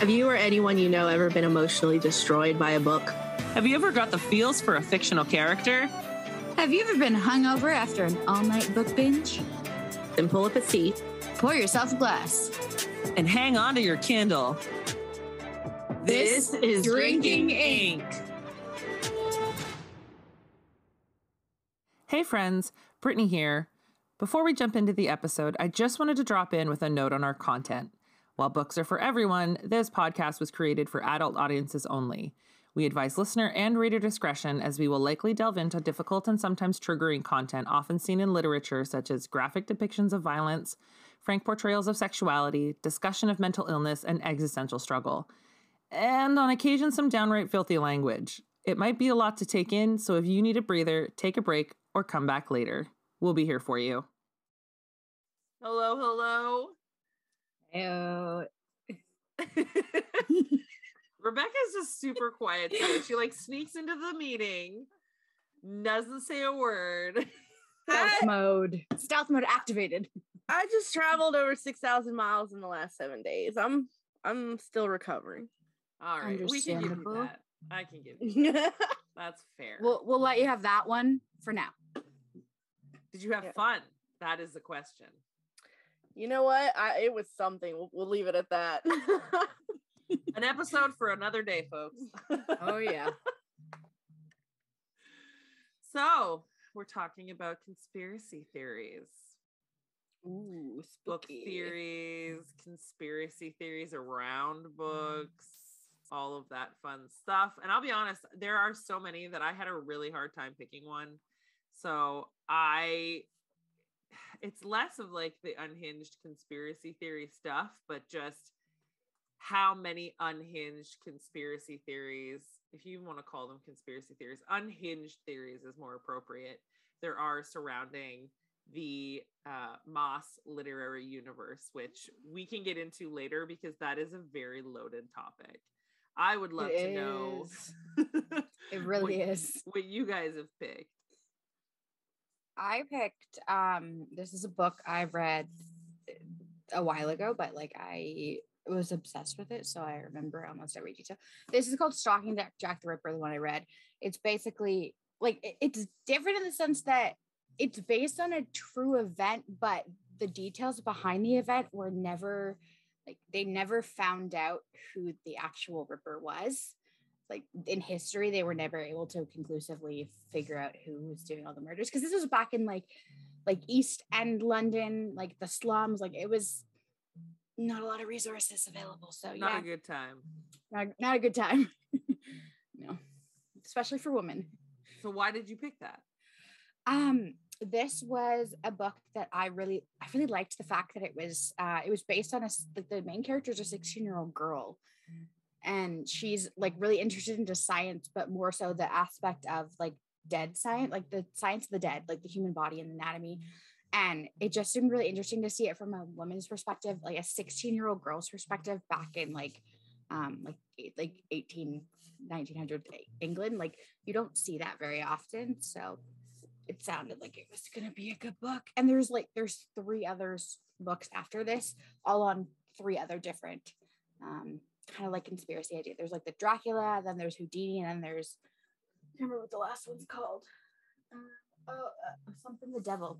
Have you or anyone you know ever been emotionally destroyed by a book? Have you ever got the feels for a fictional character? Have you ever been hungover after an all night book binge? Then pull up a seat, pour yourself a glass, and hang on to your Kindle. This, this is Drinking Ink. Hey, friends, Brittany here. Before we jump into the episode, I just wanted to drop in with a note on our content. While books are for everyone, this podcast was created for adult audiences only. We advise listener and reader discretion as we will likely delve into difficult and sometimes triggering content often seen in literature, such as graphic depictions of violence, frank portrayals of sexuality, discussion of mental illness, and existential struggle. And on occasion, some downright filthy language. It might be a lot to take in, so if you need a breather, take a break or come back later. We'll be here for you. Hello, hello. Hello. Rebecca's just super quiet today. She like sneaks into the meeting, doesn't say a word. Stealth mode. Stealth mode activated. I just traveled over six thousand miles in the last seven days. I'm I'm still recovering. All right, we can give you that. I can give you that. That's fair. We'll we'll let you have that one for now. Did you have yeah. fun? That is the question. You know what? I it was something. We'll, we'll leave it at that. An episode for another day, folks. oh yeah. So we're talking about conspiracy theories. Ooh, spooky. book theories, conspiracy theories around mm-hmm. books, all of that fun stuff. And I'll be honest, there are so many that I had a really hard time picking one. So I it's less of like the unhinged conspiracy theory stuff, but just how many unhinged conspiracy theories, if you want to call them conspiracy theories, unhinged theories is more appropriate, there are surrounding the uh, Maas literary universe, which we can get into later because that is a very loaded topic. I would love it to is. know. it really what, is. What you guys have picked. I picked um this is a book I read a while ago, but like I was obsessed with it, so I remember almost every detail. This is called Stalking Jack the Ripper, the one I read. It's basically like it's different in the sense that it's based on a true event, but the details behind the event were never like they never found out who the actual Ripper was like in history they were never able to conclusively figure out who was doing all the murders because this was back in like like east end london like the slums like it was not a lot of resources available so not yeah. a good time. Not, not a good time. No especially for women. So why did you pick that? Um this was a book that i really i really liked the fact that it was uh it was based on a the, the main character is a 16 year old girl and she's like really interested into science but more so the aspect of like dead science like the science of the dead like the human body and anatomy. And it just seemed really interesting to see it from a woman's perspective like a 16 year old girl's perspective back in like um like like 18 1900 england. Like you don't see that very often. So it sounded like it was going to be a good book. And there's like there's three others books after this all on three other different um kind of like conspiracy idea. There's like the Dracula, then there's Houdini, and then there's I remember what the last one's called. Uh, oh, uh, something the devil.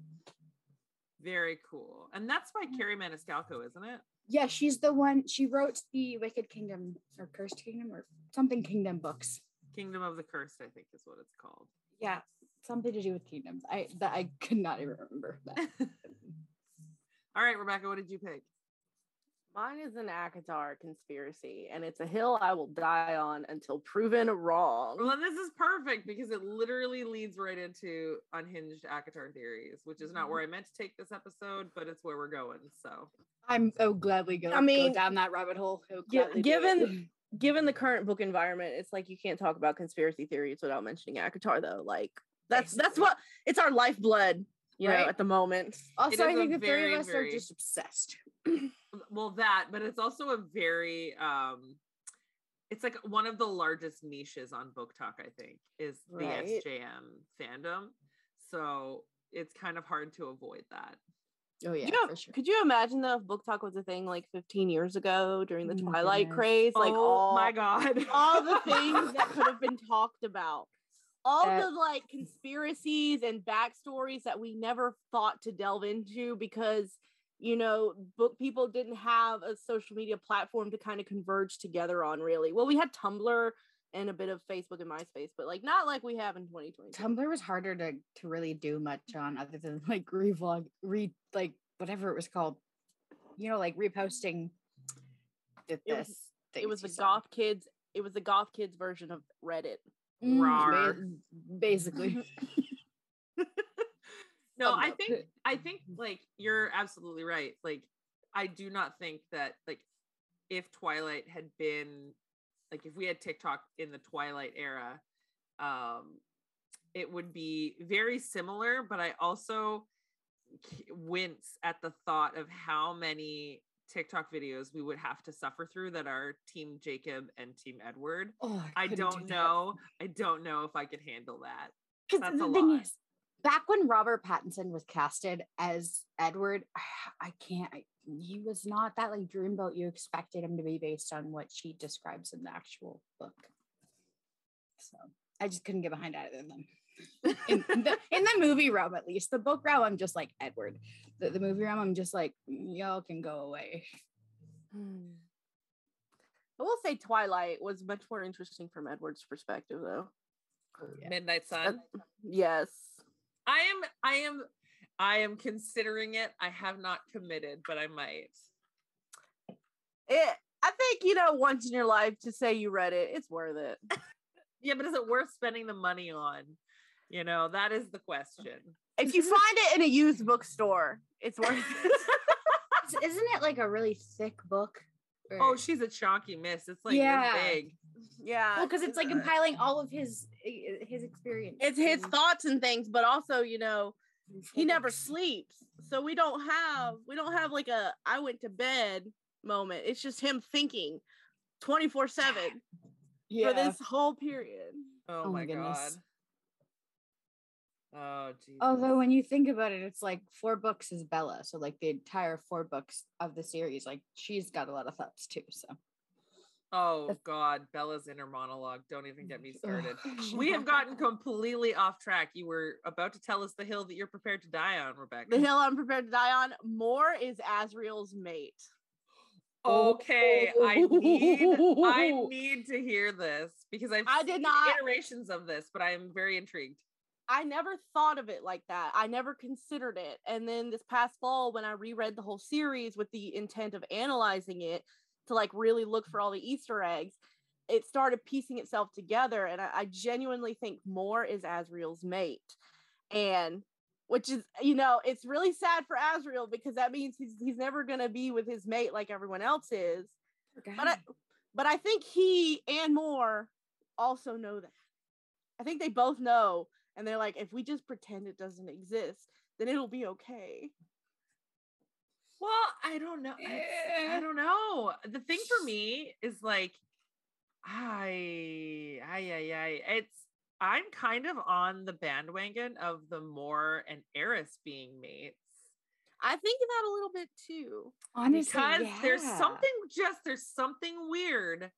Very cool, and that's by Kerri Maniscalco, isn't it? Yeah, she's the one. She wrote the Wicked Kingdom or Cursed Kingdom or something Kingdom books. Kingdom of the Cursed, I think, is what it's called. Yeah, something to do with kingdoms. I that I could not even remember that. All right, Rebecca, what did you pick? Mine is an ACOTAR conspiracy, and it's a hill I will die on until proven wrong. Well, this is perfect because it literally leads right into unhinged ACOTAR theories, which is not mm-hmm. where I meant to take this episode, but it's where we're going. So I'm so gladly going. I mean, go down that rabbit hole. given given the current book environment, it's like you can't talk about conspiracy theories without mentioning ACOTAR, though. Like that's that's what it's our lifeblood, you right. know, at the moment. Also, I think the very, three of us very... are just obsessed. well that but it's also a very um it's like one of the largest niches on BookTok i think is the right. sjm fandom so it's kind of hard to avoid that Oh yeah, you know, for sure. could you imagine though if BookTok was a thing like 15 years ago during the Oh my Twilight goodness. craze? Like oh all my god. all the things that could have been talked about. All That- the like conspiracies and backstories that we never thought to delve into because you know book people didn't have a social media platform to kind of converge together on really. Well, we had Tumblr and a bit of Facebook and MySpace, but like not like we have in 2020. Tumblr was harder to to really do much on other than like reblog, re like whatever it was called. You know, like reposting th- It was- this. It was the saw. goth kids. It was the goth kids version of Reddit. Mm, ba- basically. no, I think I think like you're absolutely right. Like I do not think that like if Twilight had been like if we had TikTok in the Twilight era, um it would be very similar, but I also wince at the thought of how many TikTok videos we would have to suffer through that are team Jacob and team Edward. Oh, I couldn't don't do know. I don't know if I could handle that. 'Cause That's the a thing lot. is, back when Robert Pattinson was casted as Edward, I can't. I, he was not that like dreamboat you expected him to be based on what she describes in the actual book. So I just couldn't get behind either of them. in, the, in the movie realm, at least the book realm, I'm just like Edward. The, the movie realm, I'm just like mm, y'all can go away. Hmm. I will say Twilight was much more interesting from Edward's perspective, though. Yeah. Midnight Sun. Yes. I am I am I am considering it. I have not committed, but I might. It, I think, you know, once in your life to say you read it, it's worth it. Yeah, but is it worth spending the money on? You know, that is the question. If you find it in a used bookstore, it's worth it. Isn't it like a really thick book? Oh, or- Oh, she's a chonky miss. It's like Yeah. big. yeah. well, because it's like compiling all of his his experience. it's his thoughts and things, but also, you know, he never sleeps. So we don't have we don't have like a I went to bed moment. It's just him thinking 24/7 yeah. for this whole period. Oh, Oh my, my god. goodness. Oh Jesus. Although when you think about it, it's like four books is Bella, so like the entire four books of the series, like she's got a lot of thoughts too. So Oh god, Bella's inner monologue. Don't even get me started. We have gotten completely off track. You were about to tell us the hill that you're prepared to die on, Rebecca. The hill I'm prepared to die on. Mor is Azriel's mate. Okay, I need I oh. need to hear this because I've I did seen not- iterations of this, but I am very intrigued. I never thought of it like that. I never considered it. And then this past fall, when I reread the whole series with the intent of analyzing it to like really look for all the Easter eggs, it started piecing itself together. And I, I genuinely think Mor is Azriel's mate. And which is, you know, it's really sad for Azriel because that means he's he's never gonna be with his mate like everyone else is. But I but I think he and Mor also know that. I think they both know, and they're like, if we just pretend it doesn't exist, then it'll be okay. Well, I don't know. I, I Eh. don't know. The thing for me is like, I, I, I, I, it's. I'm kind of on the bandwagon of the Mor and Eris being mates. I think that a little bit too. honestly, because there's something just there's something weird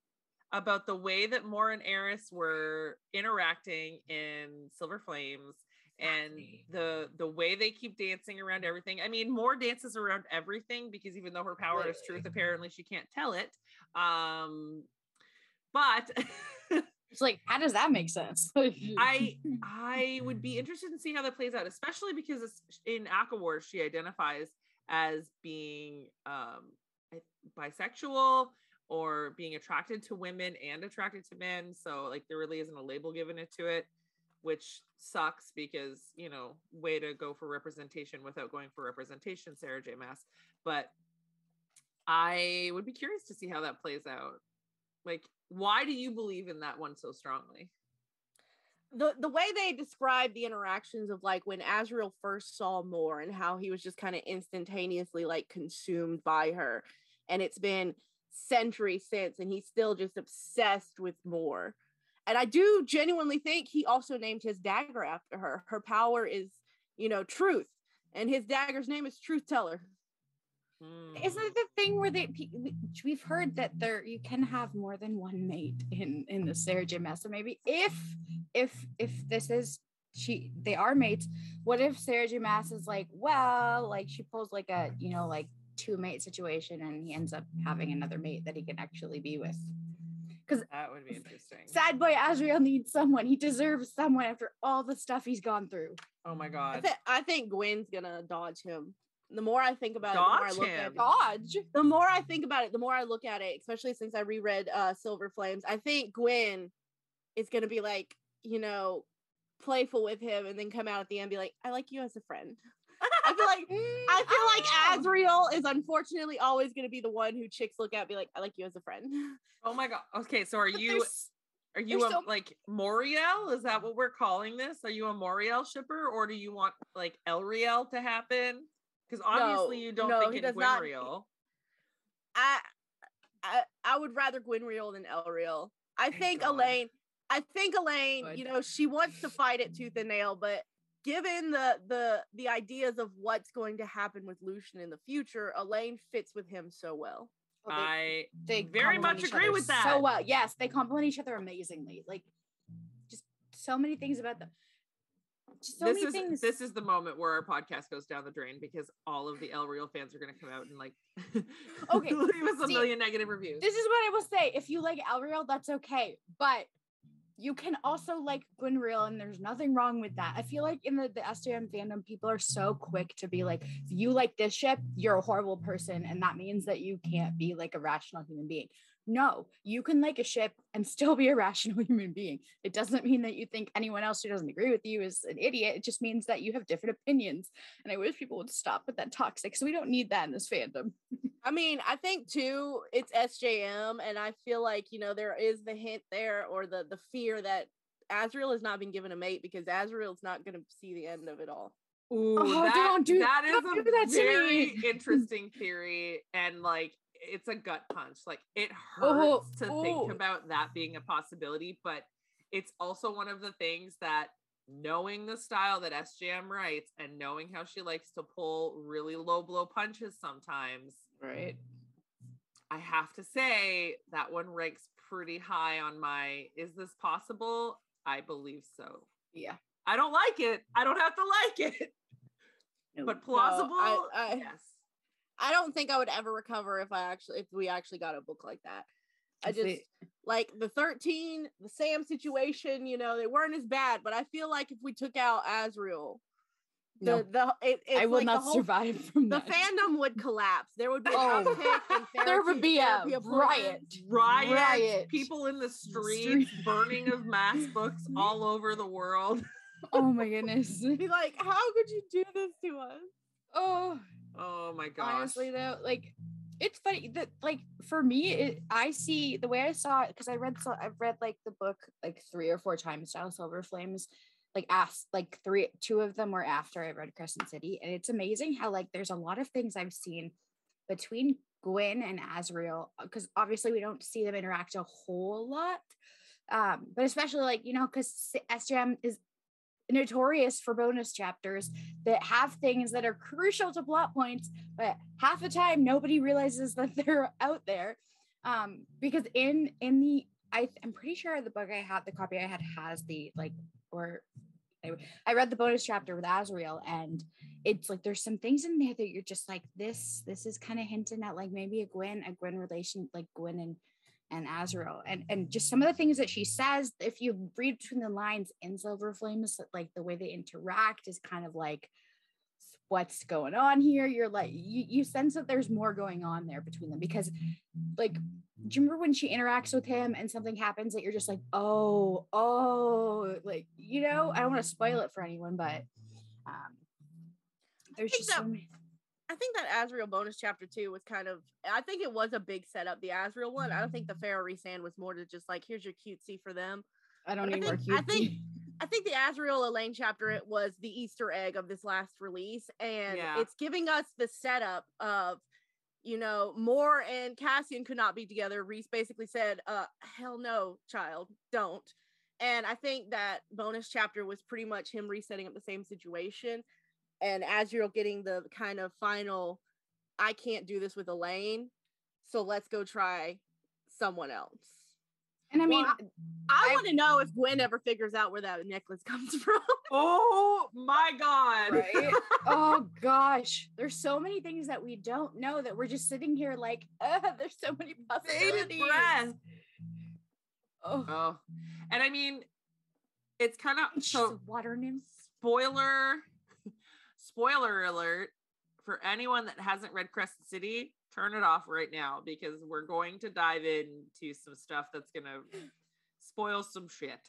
about the way that Mor and Eris were interacting in Silver Flames and the the way they keep dancing around everything. I mean, Mor dances around everything because even though her power is truth, apparently she can't tell it. Um but It's like, how does that make sense? I I would be interested to see how that plays out, especially because it's, in ACOTAR she identifies as being um bisexual or being attracted to women and attracted to men. So like there really isn't a label given it to it, which sucks because you know way to go for representation without going for representation, Sarah J. Maas. But I would be curious to see how that plays out. Like, why do you believe in that one so strongly? The the way they describe the interactions of like when Azriel first saw Mor and how he was just kind of instantaneously like consumed by her. And it's been centuries since, and he's still just obsessed with Mor. And I do genuinely think he also named his dagger after her. Her power is, you know, truth. and his dagger's name is Truth Teller. Isn't it the thing where they we- we've heard that there you can have more than one mate in in the Sarah J. Maybe if if if this is she they are mates, what if Sarah J. Is like, well, like she pulls like a you know like two mate situation and he ends up having another mate that he can actually be with. That would be interesting. Sad boy Azriel needs someone. He deserves someone after all the stuff he's gone through. Oh my I, god. I think Gwyn's gonna dodge him. The more I think about it, the more I Dodge look at him? it. Dodge. The more I think about it, the more I look at it, especially since I reread uh Silver Flames. I think Gwyn is gonna be like, you know, playful with him and then come out at the end and be like, I like you as a friend. I feel like I feel like Azriel is unfortunately always gonna be the one who chicks look at and be like, I like you as a friend. Oh my god. Okay, so are But you are you a, so- like Moriel? Is that what we're calling this? Are you a Moriel shipper or do you want like Elriel to happen? Because obviously No, you don't no, think he in does not- Gwynriel. I, I I would rather Gwynriel than Elriel. I Thank think God. Elain. I think Elain. Good. You know, she wants to fight it tooth and nail, but given the the the ideas of what's going to happen with Lucien in the future, Elaine fits with him so well. Oh, they- I they very much agree with that. so well. Yes, they complement each other amazingly. Like just so many things about them. Just so this many is things. this is the moment where our podcast goes down the drain because all of the Elriel fans are going to come out and like Okay, leave us a see, million negative reviews. this is what I will say. If you like Elreal, that's okay. But you can also like Gwynriel, and there's nothing wrong with that. I feel like in the, the SJM fandom, people are so quick to be like, if you like this ship, you're a horrible person, and that means that you can't be like a rational human being. No, you can like a ship and still be a rational human being. It doesn't mean that you think anyone else who doesn't agree with you is an idiot. It just means that you have different opinions. And I wish people would stop with that toxic. So we don't need that in this fandom. I mean, I think too, it's SJM, and I feel like you know there is the hint there or the the fear that Azriel has not been given a mate because Azriel's not going to see the end of it all. Ooh, Oh, that, don't do- that is don't a do that to very me. interesting theory, and like it's a gut punch. Like it Oh, hurts to oh. think about that being a possibility, but it's also one of the things that knowing the style that SJM writes and knowing how she likes to pull really low blow punches sometimes, Right. I have to say that one ranks pretty high on my is this possible? I believe so. Yeah. I don't like it. I don't have to like it. But plausible, I- yes. I don't think I would ever recover if I actually if we actually got a book like that. I just like the 13, the Sam situation, you know, they weren't as bad, but I feel like if we took out Azriel, No. the it, it's I will like the not whole- survive from The that. fandom would collapse. There would be Oh. uptick in There would be a therapy appointments. riot. Riot, Riot. people in the Street. streets, burning of Maas books all over the world. Oh my goodness. Be like, how could you do this to us? Oh, Oh my gosh. honestly though, like it's funny that like for me, it, I see the way I saw it because I read so I've read like the book like three or four times now, Silver Flames. Like asked like three, two of them were after I read Crescent City, and it's amazing how like there's a lot of things I've seen between Gwyn and Azriel because obviously we don't see them interact a whole lot, um, but especially like you know because SJM is notorious for bonus chapters that have things that are crucial to plot points, but half the time nobody realizes that they're out there. Um, because in in the I I'm pretty sure the book I had, the copy I had has the like or anyway, I read the bonus chapter with Azriel and it's like there's some things in there that you're just like this this is kind of hinting at like maybe a Gwyn a Gwyn relation like Gwyn and and Azriel. And and just some of the things that she says if you read between the lines in Silver Flames like the way they interact is kind of like what's going on here you're like you, you sense that there's more going on there between them because like do you remember when she interacts with him and something happens that you're just like oh oh like you know I don't want to spoil it for anyone but um there's just so many I think that Azriel bonus chapter two was kind of I think it was a big setup, the Azriel one. I don't think the Feyre Rhysand was more to just like here's your cutesy for them. I don't I need more think- I think- cutesy. I think the Azriel Elain chapter it was the Easter egg of this last release, and Yeah. it's giving us the setup of, you know, Mor and Cassian could not be together. Rhys basically said, "Uh, hell no, child, don't." And I think that bonus chapter was pretty much him resetting up the same situation. and you're getting the kind of final i can't do this with elain so let's go try someone else And I mean, Well, i, I- want to know if gwyn ever figures out where that necklace comes from Oh my god. right? oh gosh, there's so many things that we don't know that we're just sitting here like, uh, there's so many Bated possibilities. breath. Oh, Oh. And I mean, it's kind of so water nymph. spoiler spoiler alert for anyone that hasn't read Crescent City, turn it off right now because we're going to dive into some stuff that's gonna spoil some shit.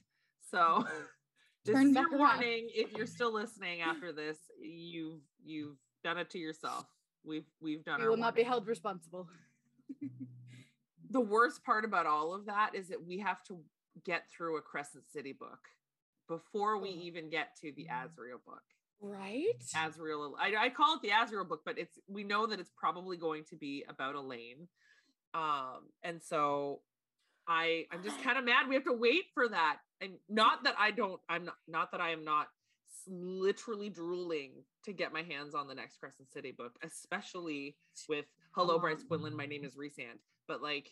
So just Turn your around. warning. If you're still listening after this, you've you've done it to yourself. We've we've done We our will not be held responsible. the worst part about all of that is that we have to get through a Crescent City book before we even get to the mm. Azriel book. Right? Azriel. I, I call it the Azriel book, but it's we know that it's probably going to be about Elain. Um, and so I I'm just kind of mad we have to wait for that. And not that I don't, I'm not not that I am not literally drooling to get my hands on the next Crescent City book, especially with Hello Bryce Quinlan, my name is Rhysand. But like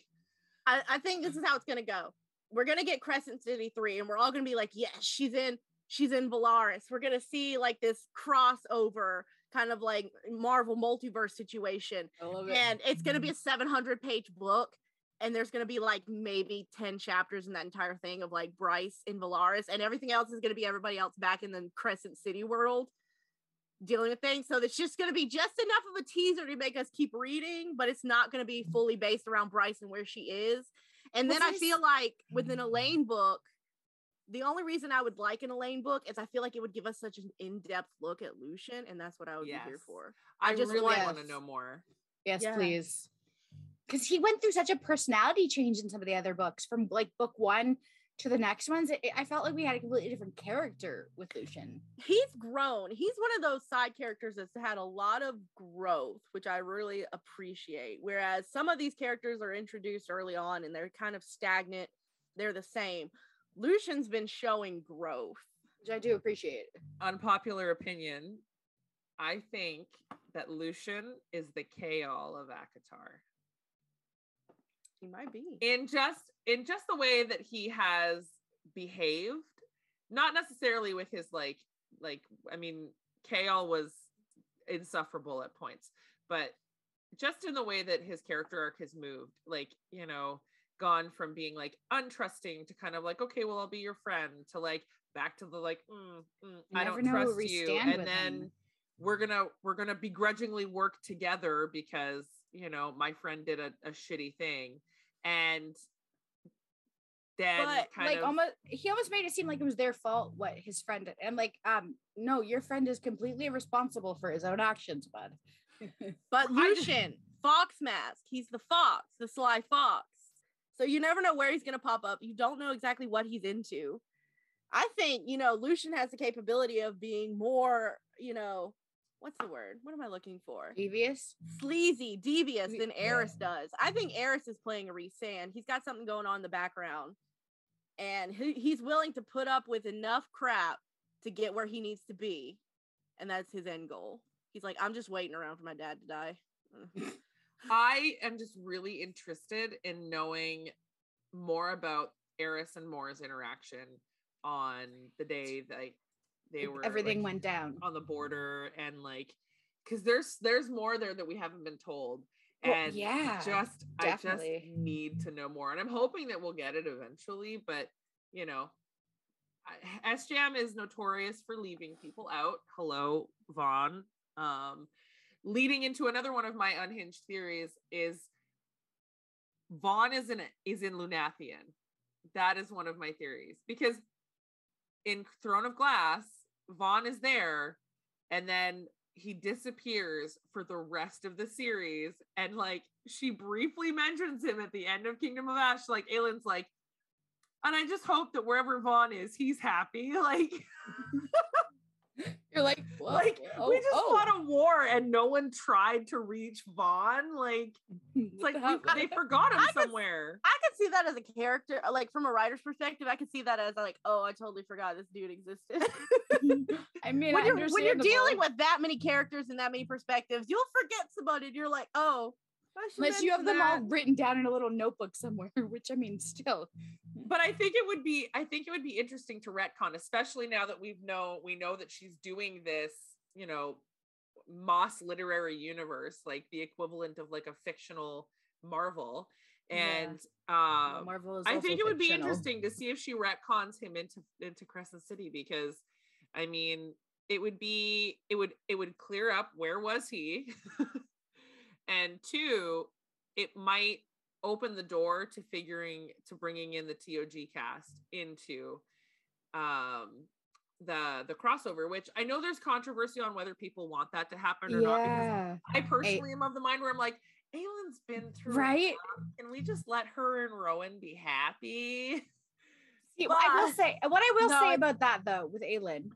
I, I think this is how it's gonna go. We're gonna get Crescent City three, and we're all gonna be like, yes, she's in, she's in Velaris. We're gonna see like this crossover kind of like Marvel multiverse situation, I love and it's gonna be a mm-hmm. 700 page book, and there's gonna be like maybe 10 chapters in that entire thing of like Bryce in Velaris, and everything else is gonna be everybody else back in the Crescent City world dealing with things. So it's just going to be just enough of a teaser to make us keep reading, but it's not going to be fully based around Bryce and where she is. And then I feel like with an mm-hmm. Elain book, the only reason I would like an Elain book is I feel like it would give us such an in-depth look at Lucien, and that's what I would be here for. I, I just really want- want to know more. Yes, Yeah. please. Because he went through such a personality change in some of the other books, from like book one to the next ones. It, I felt like we had a completely different character with Lucien. He's grown. He's one of those side characters that's had a lot of growth, which I really appreciate. Whereas some of these characters are introduced early on and they're kind of stagnant. They're the same. Lucien's been showing growth. Which I do appreciate. Unpopular opinion. I think that Lucian is the Chaol of ACOTAR. He might be. in just in just the way that he has behaved not necessarily with his like like i mean chaol was insufferable at points but just in the way that his character arc has moved like you know gone from being like untrusting to kind of like okay well i'll be your friend to like back to the like mm, mm, i don't trust you and then him. we're gonna we're gonna begrudgingly work together because you know my friend did a, a shitty thing and then but kind like of almost he almost made it seem like it was their fault what his friend did. And like, um, no, your friend is completely responsible for his own actions, bud. But Lucien, Fox Mask, he's the fox, the sly fox. So you never know where he's going to pop up. You don't know exactly what he's into. I think, you know, Lucien has the capability of being more, you know, what's the word? What am I looking for? Devious. Sleazy, devious than Eris does. I think mm-hmm. Eris is playing a Rhysand. He's got something going on in the background. And he, he's willing to put up with enough crap to get where he needs to be. And that's his end goal. He's like, I'm just waiting around for my dad to die. I am just really interested in knowing more about Eris and Mor's interaction on the day that they were Everything like, went down. on the border and like because there's there's more there that we haven't been told. Well, and yeah, just i just need to know more and i'm hoping that we'll get it eventually but you know I- sjam is notorious for leaving people out. Hello vaughan. Um leading into another one of my unhinged theories is vaughan is in is in lunathion. That is one of my theories because in throne of glass vaughan is there and then he disappears for the rest of the series. And like she briefly mentions him at the end of kingdom of ash like Aelin's like and i just hope that wherever vaughan is he's happy. Like You're like, whoa, like oh, we just oh. fought a war and no one tried to reach vaughan like it's like we, heck? they forgot him I could- somewhere I could see that as a character, like from a writer's perspective. I could see that as like, oh, I totally forgot this dude existed. I mean, when you're when you're dealing with that many mm-hmm. characters and that many perspectives, you'll forget somebody, and you're like, oh, I should unless you have them mention all written down in a little notebook somewhere, which I mean, still. but I think it would be I think it would be interesting to retcon, especially now that we've know we know that she's doing this, you know, Maas literary universe, like the equivalent of like a fictional Marvel. Yeah. And um Marvel is. I think it would be interesting to see if she retcons him into into Crescent City because I mean it would be it would it would clear up where was he and two it might open the door to figuring to bringing in the TOG cast into um the the crossover which I know there's controversy on whether people want that to happen or not because Yeah. I personally am of the mind where I'm like Aelin's been through Right? enough. Can we just let her and Rowan be happy? See, what I will say, what I will No, say about that though, with Aelin,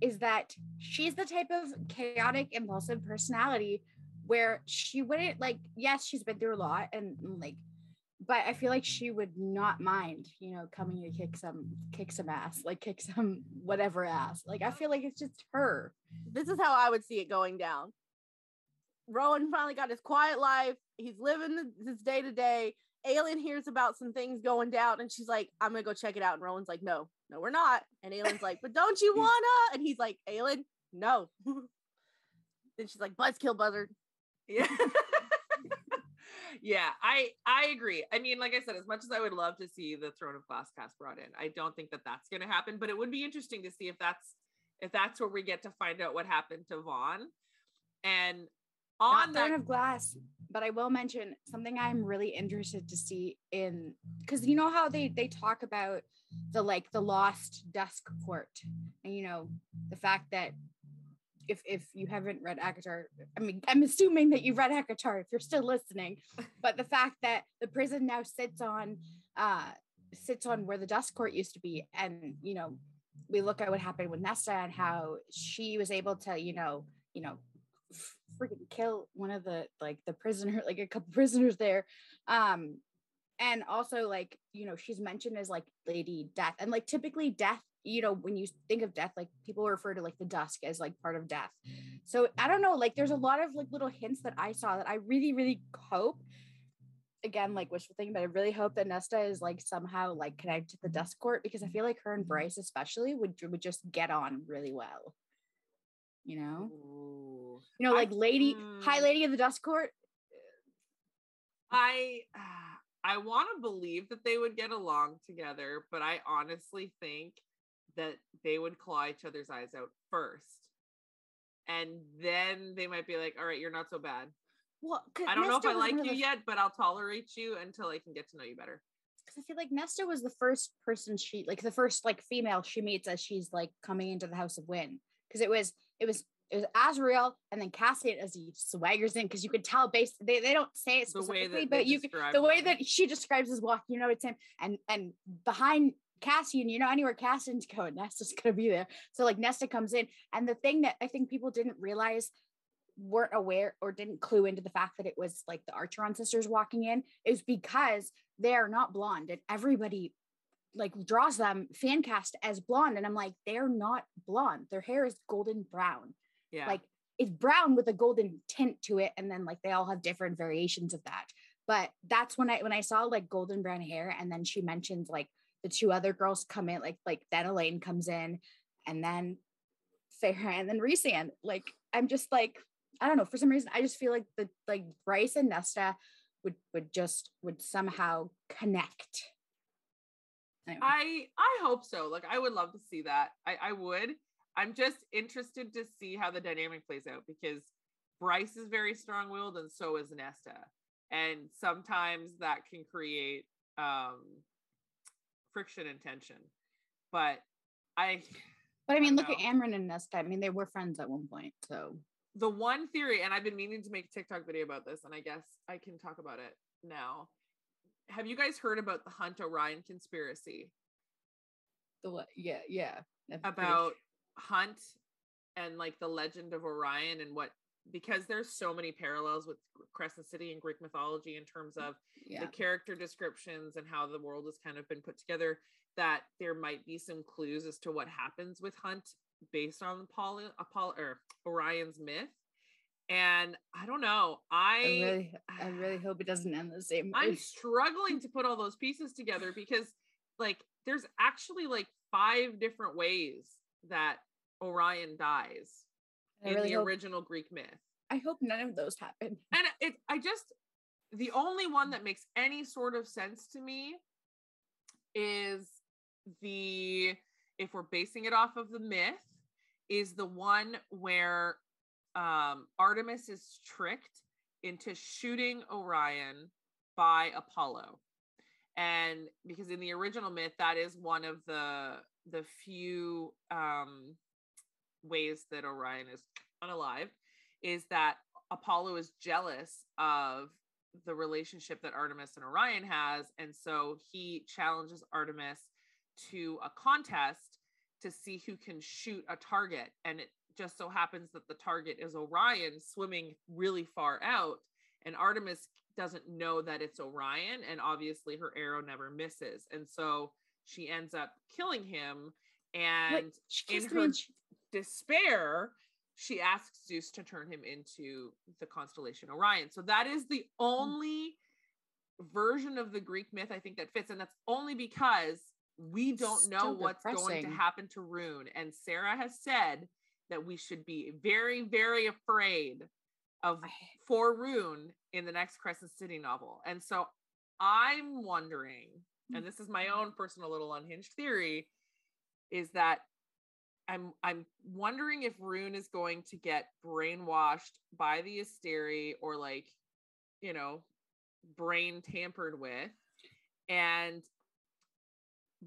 is that she's the type of chaotic, impulsive personality where she wouldn't like. Yes, she's been through a lot, and and, like, but I feel like she would not mind, you know, coming to kick some, kick some ass, like kick some whatever ass. Like I feel like it's just her. this is how I would see it going down. Rowan finally got his quiet life. He's living his day to day. Aelin hears about some things going down and she's like, I'm gonna go check it out. And Rowan's like, No, no, we're not. And Aelin's like, But don't you wanna? And he's like, Aelin, no. then she's like, Buzzkill buzzard. Yeah. yeah, I I agree. I mean, like I said, as much as I would love to see the Throne of Glass cast brought in, I don't think that that's going to happen. But it would be interesting to see if that's if that's where we get to find out what happened to Vaughan. And on Not that, Throne of Glass, but I will mention something I'm really interested to see in because you know how they they talk about the like the lost dusk court and you know the fact that if if you haven't read ACOTAR, I mean I'm assuming that you've read ACOTAR if you're still listening, but the fact that the prison now sits on uh sits on where the dusk court used to be. And you know we look at what happened with Nesta and how she was able to you know you know freaking kill one of the like the prisoner like a couple prisoners there. Um and also like you know she's mentioned as like lady death. And like typically death you know when you think of death like people refer to like the dusk as like part of death mm. so i don't know like there's a mm. lot of like little hints that i saw that i really really hope again like wishful thinking but i really hope that nesta is like somehow like connected to the dusk court because i feel like her and mm-hmm. bryce especially would would just get on really well you know Ooh. you know, I- like lady, high mm. lady of the dusk court. I I want to believe that they would get along together, but I honestly think that they would claw each other's eyes out first. And then they might be like, all right, you're not so bad. Well, I don't know if I like you yet, but I'll tolerate you until I can get to know you better. Because I feel like Nesta was the first person she, like the first like female she meets as she's like coming into the House of Wind. Because it was, it was, it was Azriel and then Cassian as he swaggers in. Because you could tell based, they, they don't say it specifically, but you could, the way that she describes his walk, you know, it's him. And and behind Cassian, you know, anywhere Cassian's going, Nesta's gonna be there. So like Nesta comes in, and the thing that I think people didn't realize weren't aware or didn't clue into the fact that it was like the Archeron sisters walking in is because they're not blonde and everybody like draws them fan cast as blonde and I'm like they're not blonde their hair is golden brown Yeah. like it's brown with a golden tint to it and then like they all have different variations of that but that's when I when I saw like golden brown hair and then she mentions like the two other girls come in like like then Elaine comes in and then Feyre and then Rhysand like I'm just like I don't know for some reason I just feel like the like Bryce and Nesta would would just would somehow connect Anyway. I I hope so. Like I would love to see that. I I would. I'm just interested to see how the dynamic plays out because Bryce is very strong-willed and so is Nesta. And sometimes that can create um friction and tension. But I but I mean don't look at know. Amren and Nesta I mean they were friends at one point so the one theory, and I've been meaning to make a TikTok video about this, and I guess I can talk about it now. Have you guys heard about the Hunt Orion conspiracy? the what yeah yeah I'm about Hunt and like the legend of Orion and what because there's so many parallels with Crescent City and Greek mythology in terms of Yeah. the character descriptions and how the world has kind of been put together that there might be some clues as to what happens with Hunt based on Apollo, Apollo or Orion's myth. And I don't know. I, I really, I really hope it doesn't end the same way. I'm struggling to put all those pieces together because like there's actually like five different ways that Orion dies in really the hope, original Greek myth. I hope none of those happen. And it I just the only one that makes any sort of sense to me is the if we're basing it off of the myth is the one where um Artemis is tricked into shooting Orion by Apollo. And because in the original myth that is one of the the few um ways that Orion is unalived is that Apollo is jealous of the relationship that Artemis and Orion has. And so he challenges Artemis to a contest to see who can shoot a target. And it just so happens that the target is Orion swimming really far out. And Artemis doesn't know that it's Orion. And obviously her arrow never misses. And so she ends up killing him. And Wait, she me her and she- despair, she asks Zeus to turn him into the constellation Orion. So that is the only version of the Greek myth I think that fits. And that's only because we don't know what's going to happen to Ruhn. And Sarah has said that we should be very, very afraid of for Ruhn in the next Crescent City novel. And so I'm wondering, and this is my own personal little unhinged theory, is that I'm I'm wondering if Ruhn is going to get brainwashed by the Asteri or like, you know, brain tampered with. And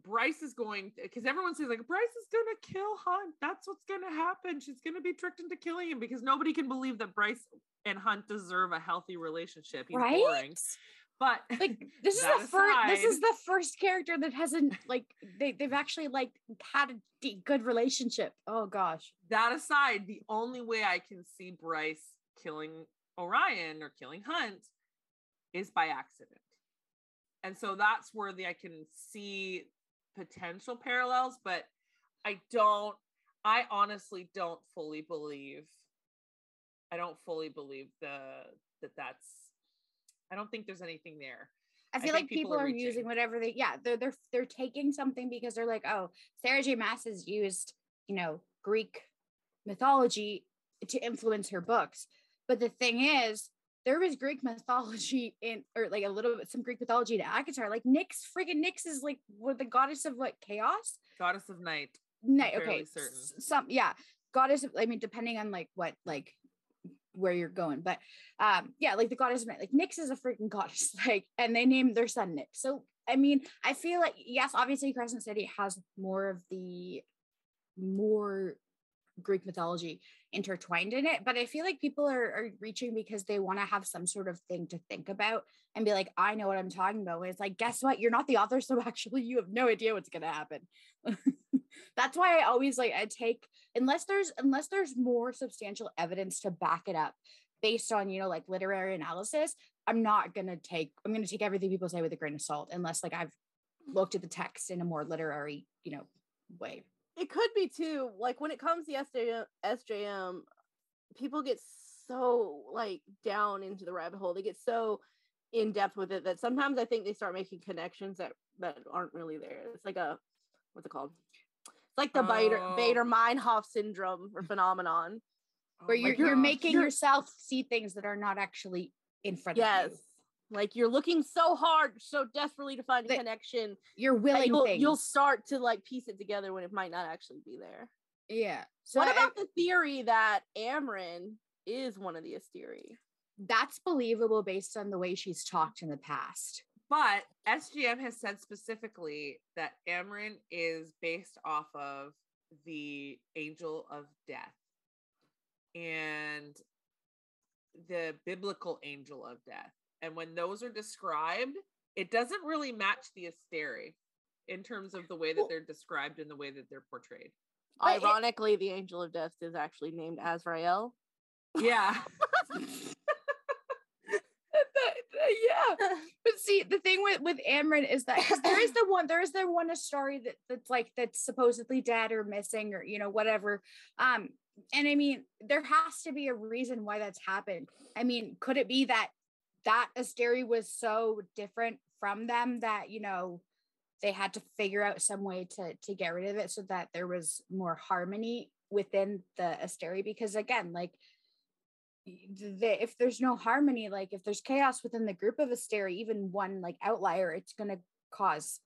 Bryce is going because everyone says like Bryce is gonna kill Hunt. That's what's gonna happen. She's gonna be tricked into killing him because nobody can believe that Bryce and Hunt deserve a healthy relationship. He's right? boring. But Like this is the first. This is the first character that hasn't like they they've actually like had a good relationship. Oh gosh. that aside, the only way I can see Bryce killing Orion or killing Hunt is by accident. And so that's where the I can see potential parallels, but I don't I honestly don't fully believe I don't fully believe the that that's I don't think there's anything there. I feel think like people people, are are, using whatever they yeah they're they're they're taking something because they're like oh Sarah J Maas has used you know Greek mythology to influence her books, but the thing is there was Greek mythology in or like a little bit some Greek mythology to ACOTAR like Nyx friggin' Nyx is like what the goddess of what chaos Goddess of Night. I'm okay certain. some yeah goddess of, I mean depending on like what like where you're going but um yeah like the goddess like Nyx is a freaking goddess like and they named their son Nyx. So I mean I feel like yes obviously Crescent City has more of the more Greek mythology intertwined in it but I feel like people are, are reaching because they want to have some sort of thing to think about and be like I know what I'm talking about it's like guess what? You're not the author so actually you have no idea what's going to happen. That's why I always like I take unless there's unless there's more substantial evidence to back it up based on you know like literary analysis i'm not going to take i'm going to take everything people say with a grain of salt unless like i've looked at the text in a more literary you know way. It could be too like when it comes to SJM, SJM people get so like down into the rabbit hole. They get so in depth with it that sometimes I think they start making connections that that aren't really there. It's like a what's it called it's like the Baader Oh. Baader Meinhof syndrome or phenomenon oh where Oh my you're, you're making You're- yourself see things that are not actually in front yes. of you. Yes. like you're looking so hard so desperately to find a That connection you're willing you'll, things. you'll start to like piece it together when it might not actually be there. Yeah. So what I- about the theory that Amren is one of the Asteri? That's believable based on the way she's talked in the past But SJM has said specifically that Amren is based off of the angel of death and the biblical angel of death. And when those are described, it doesn't really match the Asteri in terms of the way that they're described and the way that they're portrayed. But it- Ironically, the angel of death is actually named Azrael. Yeah. yeah. But see, the thing with with Amren is that there is the one there is the one story that that's like that's supposedly dead or missing or you know whatever. Um, and I mean there has to be a reason why that's happened. I mean, could it be that that Asteri was so different from them that you know they had to figure out some way to to get rid of it so that there was more harmony within the Asteri? Because again, like the, if there's no harmony, like if there's chaos within the group of a Asteri, even one like outlier, it's gonna cause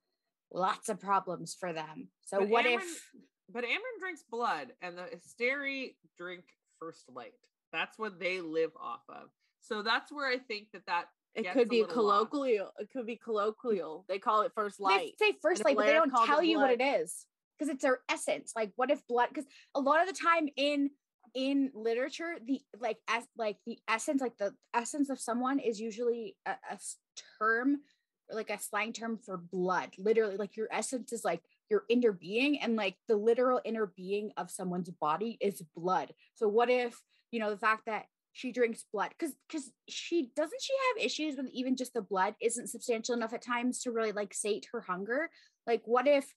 lots of problems for them. So But what Amren- if But Amren drinks blood, and the Asteri drink first light. That's what they live off of. So that's where I think that that It could be little lost. colloquial. It could be colloquial. They call it first light. they say first and a light, but they don't tell you what it is because it's their essence. Like what if blood? Because a lot of the time in in literature, the like as like the essence, like the essence of someone is usually a term, like a slang term for blood. Literally, like your essence is like your inner being, and like the literal inner being of someone's body is blood. So what if you know the fact that she drinks blood because because she doesn't she have issues with even just the blood isn't substantial enough at times to really like sate her hunger like what if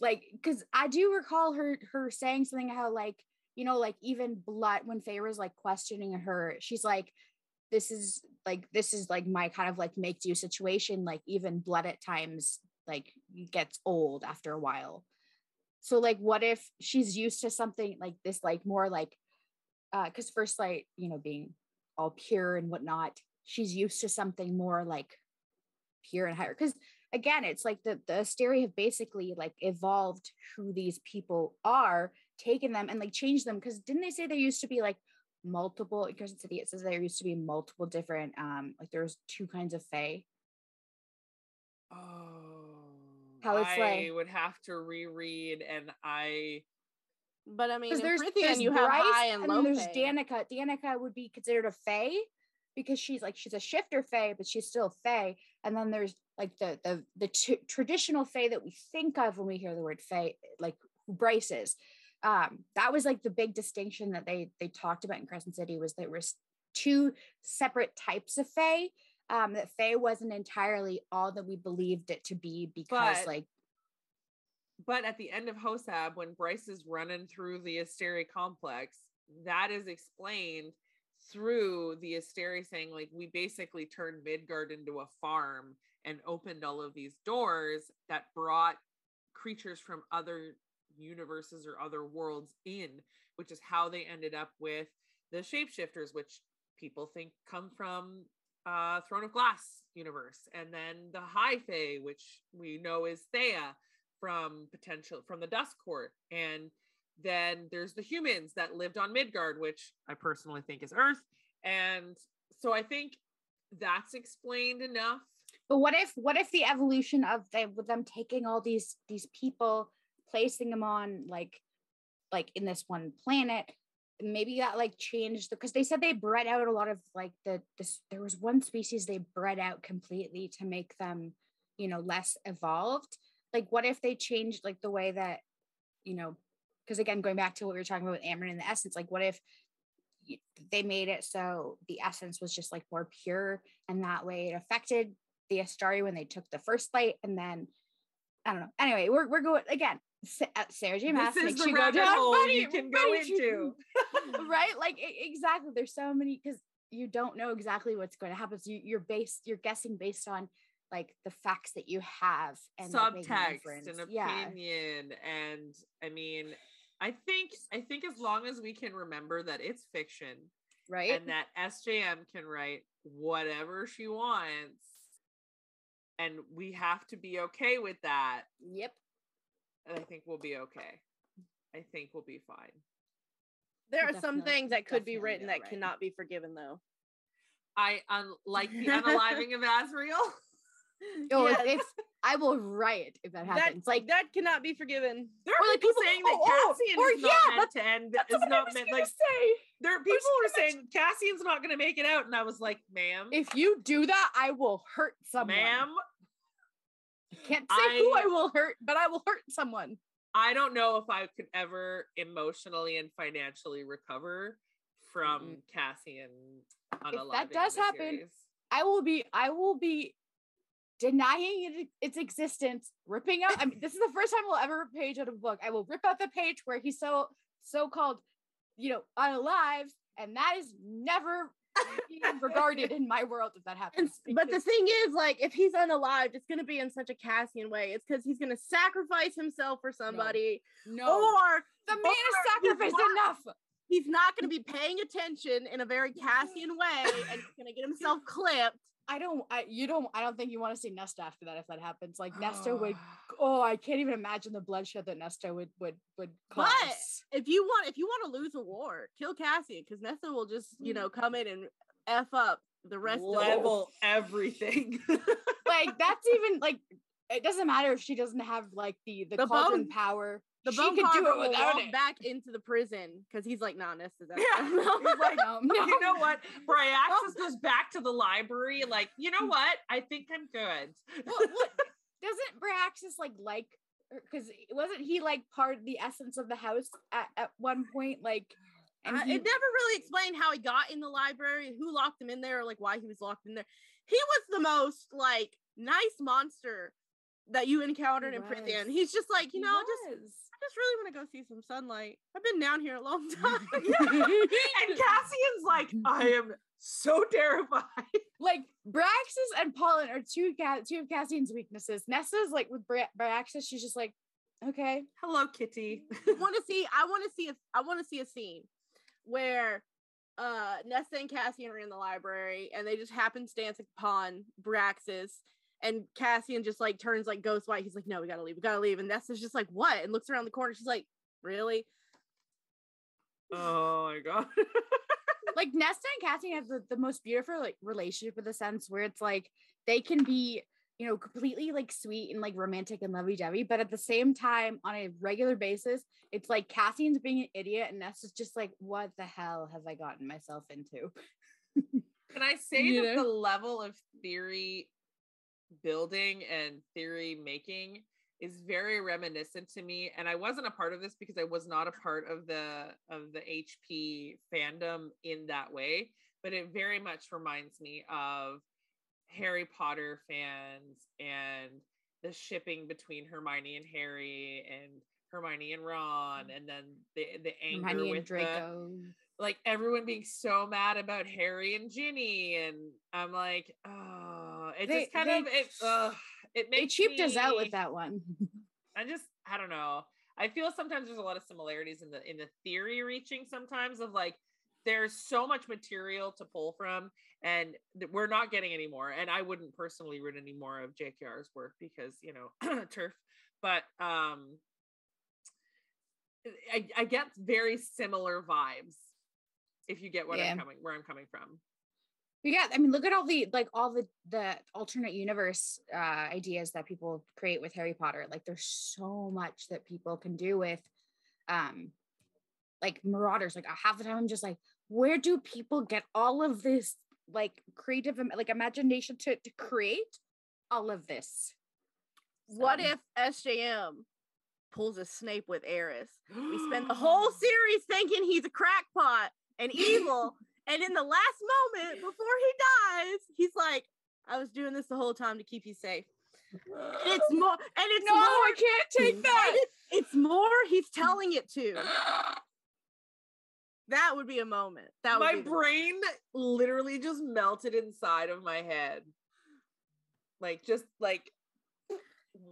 like because i do recall her her saying something how like you know like even blood when was like questioning her she's like this is like this is like my kind of like make do situation like even blood at times like gets old after a while. So like what if she's used to something like this like more like uh because first light you know being all pure and whatnot she's used to something more like pure and higher. Because again it's like the the Asteri have basically like evolved who these people are taken them and like changed them because didn't they say there used to be like multiple in Crescent City it says there used to be multiple different um like there was two kinds of fae Oh, How it's I like- would have to reread, and I But I mean, in there's, Prythian, there's you have Bryce high and and low. then there's fae. Danica. Danica would be considered a fae because she's like she's a shifter fae, but she's still fae. And then there's like the the the t- traditional fae that we think of when we hear the word fae, like who Bryce is. Um, that was like the big distinction that they they talked about in Crescent City was there was two separate types of fae. Um, that fae wasn't entirely all that we believed it to be because But- like but at the end of Hosab, when Bryce is running through the Asteri complex, that is explained through the Asteri saying, like, we basically turned Midgard into a farm and opened all of these doors that brought creatures from other universes or other worlds in, which is how they ended up with the shapeshifters, which people think come from uh Throne of Glass universe, and then the High Fae, which we know is Thea from potential from the Dust Court, and then there's the humans that lived on Midgard, which I personally think is Earth, and so I think that's explained enough. But what if what if the evolution of them with them taking all these these people, placing them on like like in this one planet, maybe that like changed because they said they bred out a lot of like the this there was one species they bred out completely to make them, you know, less evolved. Like what if they changed like the way that, you know, because again, going back to what we were talking about with Amren and the essence, like what if they made it so the essence was just like more pure and that way it affected the Asteri when they took the first flight, and then I don't know. Anyway, we're we're going again. Uh, Sarah J. Maas makes you go down funny- you can go into. right? Like exactly. There's so many because you don't know exactly what's going to happen. So you, you're based, you're guessing based on like the facts that you have and like, subtext inference. and Yeah, opinion and i mean i think i think as long as we can remember that it's fiction right. and that sjm can write whatever she wants and we have to be okay with that yep. I think we'll be okay i think we'll be fine There are some things that could be written that alright. cannot be forgiven, though. i unlike the unaliving of azriel Oh, Yes. if, if I will riot if that that, happens. like that cannot be forgiven. there are Or, like, people, people- saying that oh, oh, cassian or is not yeah, meant to end that's is not meant like say. there are people who are gonna saying cassian's not going to make it out and i was like ma'am If you do that, I will hurt someone. ma'am Can't say who I- I will hurt, but I will hurt someone. I don't know if I could ever emotionally and financially recover from Cassian if that does happen, series. I will be I will be denying it, its existence, ripping out. I mean, this is the first time we'll ever rip page out of a book. I will rip out the page where he's so so called, you know, unalive, and that is never regarded in my world if that happens. s- but the thing is, like, if he's unalived, it's gonna be in such a Cassian way. It's because he's gonna sacrifice himself for somebody, no, or the man is he's sacrificed not- enough. he's not gonna be paying attention in a very Cassian way, and he's gonna get himself clipped. I don't. I you don't. I don't think you want to see Nesta after that if that happens. Like Nesta would. Oh, I can't even imagine the bloodshed that Nesta would would would cause. But- If you want, if you want to lose a war, kill Cassian, because Nesta will just, you mm. know, come in and f up the rest of the level everything. like that's even like it doesn't matter if she doesn't have like the the, The cauldron bone- power. The she bone could do it without it. back into the prison because he's like, nah, that's Yeah. He's like, No, no. you know what? Bryaxis goes back to the library, like, you know what? I think I'm good. what, what doesn't Bryaxis like like because wasn't he like part of the essence of the house at, at one point like and Uh, he- it never really explained how he got in the library, who locked him in there, or like why he was locked in there. He was the most like nice monster that you encountered He in prison. was. He's just like, you he know, just. I just really want to go see some sunlight. I've been down here a long time. And Cassian's like, I am so terrified. like Bryaxis and Pollen are two Ca- two of Cassian's weaknesses. Nesta's like with Bra- Bryaxis, she's just like, okay, Hello, Kitty. want to see I want to see a I want to see a scene where uh Nesta and Cassian are in the library and they just happenstance upon Bryaxis and Cassian just like turns like ghost white. He's like, "No, we gotta leave. We gotta leave." And Nesta's just like, "What?" and looks around the corner. She's like, "Really?" Oh my god. like Nesta and Cassian have the, the most beautiful like relationship in the sense where it's like they can be you know completely like sweet and like romantic and lovey-dovey but at the same time on a regular basis it's like Cassian's being an idiot and Nesta's just like what the hell have I gotten myself into Can I say You that know? the level of theory building and theory making is very reminiscent to me. And I wasn't a part of this because I was not a part of the of the HP fandom in that way but it very much reminds me of Harry Potter fans and the shipping between Hermione and Harry and Hermione and Ron and then the the anger Hermione with and the like everyone being so mad about Harry and Ginny, and I'm like, oh, it They- just kind they- of it. Uh, it they cheaped us out with that one I just, I don't know. I feel sometimes there's a lot of similarities in the in the theory reaching sometimes of like there's so much material to pull from, and we're not getting any more. And I wouldn't personally read any more of JKR's work because you know turf, but um. I, I get very similar vibes if you get what Yeah. I'm coming where I'm coming from. Yeah I mean look at all the like all the the alternate universe uh ideas that people create with Harry Potter. Like there's so much that people can do with um like marauders. Like half the time i'm just like where do people get all of this like creative like imagination to, to create all of this? What if SJM pulls a Snape with Eris? We spend the whole series thinking he's a crackpot and evil, and in the last moment before he dies, he's like, "I was doing this the whole time to keep you safe." And it's more, and it's no more, i can't take that it's, it's more he's telling it to. That would be a moment. That my brain literally just melted inside of my head. Like just like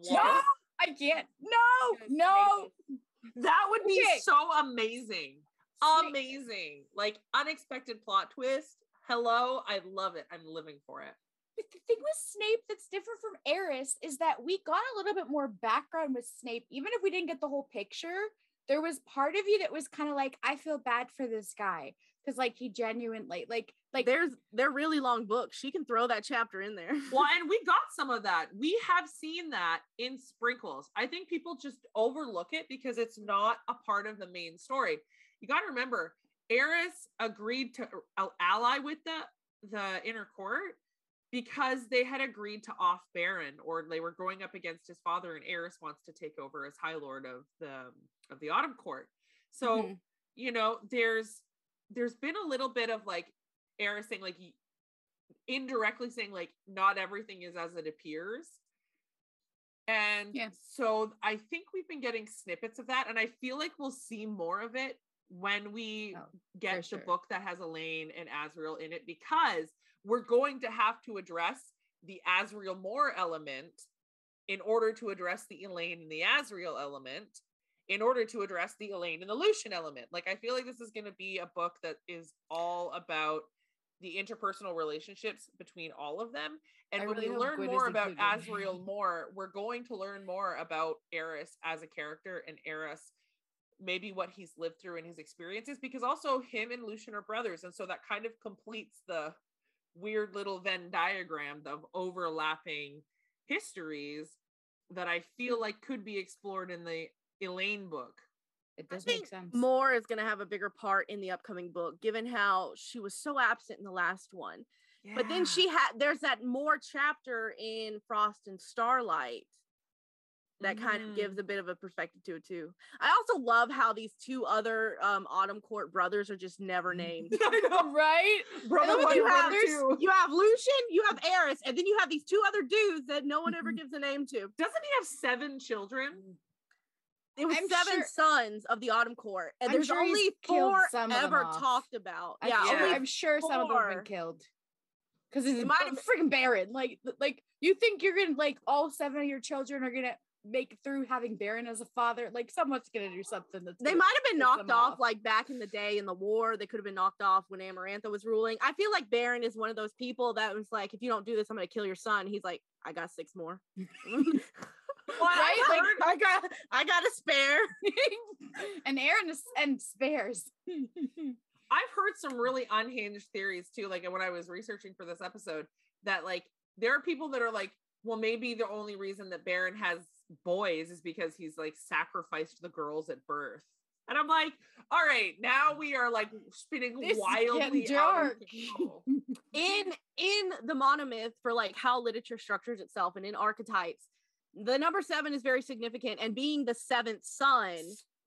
no i can't no no that would be Okay. so amazing. Amazing. Like unexpected plot twist. Hello, I love it. I'm living for it. But the thing with Snape that's different from Eris is that we got a little bit more background with Snape, even if we didn't get the whole picture. There was part of you that was kind of like, I feel bad for this guy because, like, he genuinely, like, like there's they're really long books. She can throw that chapter in there. Well, and we got some of that. We have seen that in sprinkles. I think people just overlook it because it's not a part of the main story. You got to remember, Eris agreed to uh, ally with the the inner court because they had agreed to off Beron, or they were going up against his father, and Eris wants to take over as High Lord of the of the Autumn Court. So Mhm. you know, there's there's been a little bit of like Eris saying like indirectly saying like not everything is as it appears. And Yeah. so I think we've been getting snippets of that, and I feel like we'll see more of it when we Oh, get the sure. book that has Elain and Azriel in it, because we're going to have to address the Azriel Mor element in order to address the Elain and the Azriel element, in order to address the Elain and the Lucien element. Like I feel like this is going to be a book that is all about the interpersonal relationships between all of them. And I when really we learn Gwyn more about. Azriel more, we're going to learn more about Eris as a character and Eris maybe what he's lived through and his experiences because also him and Lucien are brothers and so that kind of completes the weird little Venn diagram of overlapping histories that I feel hmm. like could be explored in the Elain book. It I does make sense. Mor is going to have a bigger part in the upcoming book, given how she was so absent in the last one. But then she had there's that more chapter in Frost and Starlight that kind of Mhm. gives a bit of a perspective to it too. I also love how these two other um, Autumn Court brothers are just never named. I know, right? brother one, you brother have two. you have Lucien, you have Eris, and then you have these two other dudes that no one ever Mhm. gives a name to. Doesn't he have seven children? It was I'm seven sure- sons of the Autumn Court, and I'm there's sure only four of them ever talked about. I'm yeah, only I'm sure some of them have been killed. Because it's It a might have freaking Beron. Like, like you think you're gonna like all seven of your children are gonna make through having Beron as a father? Like, someone's gonna do something that's They might have been knocked off, off. like back in the day in the war. They could have been knocked off when Amarantha was ruling. I feel like Beron is one of those people that was like, if you don't do this, I'm gonna kill your son. He's like, I got six more. Right? Like, Like- I got I got a spare. and Aaron is and spares. I've heard some really unhinged theories too. Like when I was researching for this episode, that like there are people that are like, well, maybe the only reason that Beron has boys is because he's like sacrificed the girls at birth. And I'm like, all right, now we are like spinning This wildly dark. in in the monomyth for like how literature structures itself and in archetypes the number seven is very significant and being the seventh son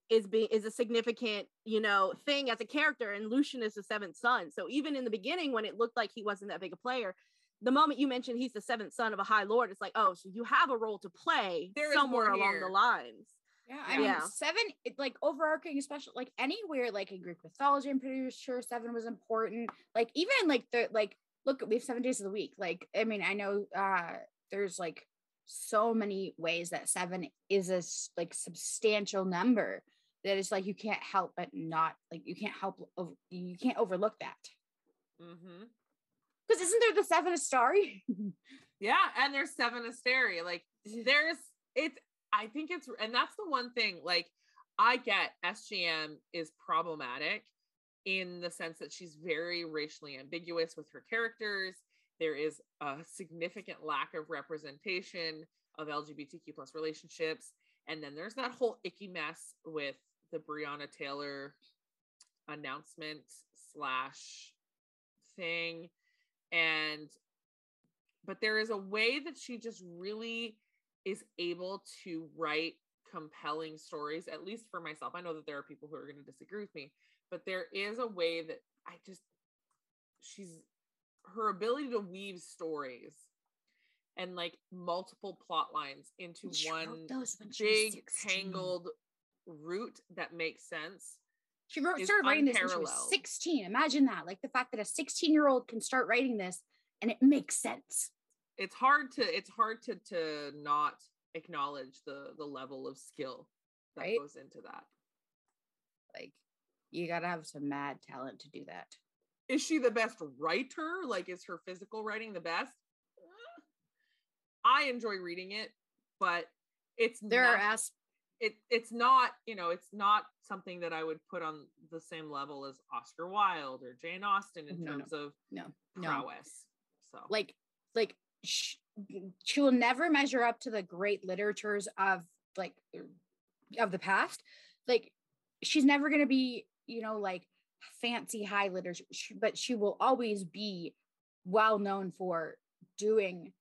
is being is a significant you know thing as a character and lucien is the seventh son so even in the beginning when it looked like he wasn't that big a player the moment you mentioned he's the seventh son of a high lord it's like oh so you have a role to play There is somewhere along the lines Yeah, I mean, Yeah. seven, it, like overarching, especially like anywhere, like in Greek mythology, I'm pretty sure seven was important. Like even like the like, look, we have seven days of the week. Like, I mean, I know uh there's like so many ways that seven is a like substantial number that it's like you can't help but not like you can't help ov- you can't overlook that hmm because isn't there the seven Asteri? Yeah, and there's seven Asteri. Like there's it's I think it's and that's the one thing like I get SJM is problematic in the sense that she's very racially ambiguous with her characters. There is a significant lack of representation of LGBTQ plus relationships. And then there's that whole icky mess with the Breonna Taylor announcement slash thing. And but there is a way that she just really is able to write compelling stories at least for myself. I know that there are people who are going to disagree with me but there is a way that i just she's her ability to weave stories and like multiple plot lines into one those when she was big tangled root that makes sense She wrote, started writing this when she was 16. Imagine that. Like the fact that a 16 year old can start writing this and it makes sense. it's hard to it's hard to to not acknowledge the the level of skill that Right. goes into that Like you got to have some mad talent to do that. is she the best writer like is her physical writing the best i enjoy reading it but it's There not, are as it it's not you know it's not something that i would put on the same level as oscar wilde or jane austen in No, no, terms of no, no. prowess so Like, like sh- she will never measure up to the great literatures of like of the past. Like she's never going to be, you know, like fancy high literature, but she will always be well known for doing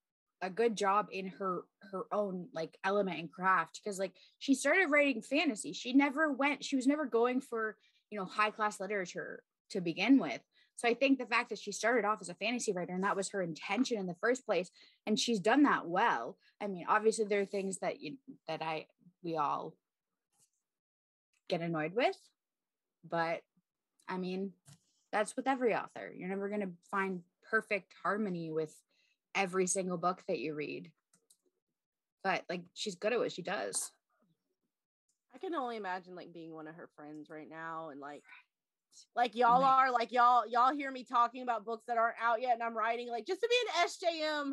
a good job in her her own like element and craft because like she started writing fantasy she never went she was never going for you know high class literature to begin with. So I think the fact that she started off as a fantasy writer and that was her intention in the first place, and she's done that well. I mean, obviously there are things that you that I we all get annoyed with, but I mean, that's with every author. You're never gonna find perfect harmony with every single book that you read. But like she's good at what she does. I can only imagine like being one of her friends right now and like like y'all are like y'all y'all hear me talking about books that aren't out yet and I'm writing like just to be an SJM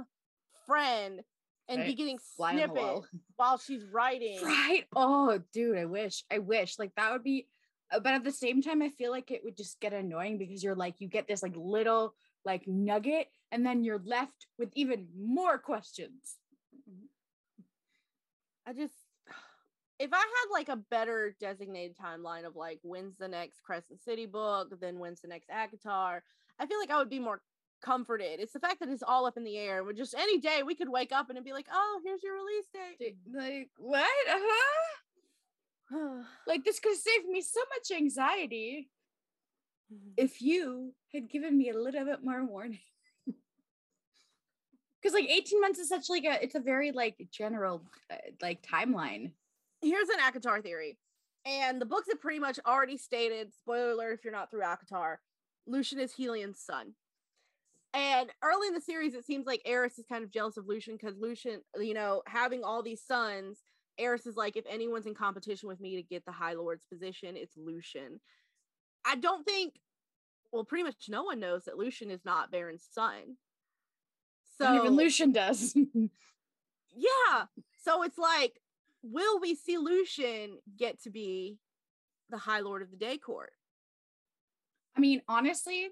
friend and right. be getting snippets while she's writing. Right. Oh, dude, I wish. I wish. Like that would be uh, but at the same time I feel like it would just get annoying because you're like you get this like little like nugget and then you're left with even more questions. I just if I had like a better designated timeline of like when's the next Crescent City book, then when's the next ACOTAR, I feel like I would be more comforted. It's the fact that it's all up in the air. We're just any day we could wake up and it'd be like, oh, here's your release date. Like what? Uh-huh. like this could save me so much anxiety mm-hmm. if you had given me a little bit more warning. Because like 18 months is such like a it's a very like general uh, like timeline here's an ACOTAR theory. And the books have pretty much already stated, spoiler alert if you're not through ACOTAR, lucien is Helion's son. And early in the series, it seems like Eris is kind of jealous of lucien because lucien you know, having all these sons, Eris is like, if anyone's in competition with me to get the High Lord's position, it's lucien I don't think, well, pretty much no one knows that Lucien is not Beron's son. So and even Lucien does. yeah. So it's like will we see Lucien get to be the High Lord of the Day Court? I mean, honestly,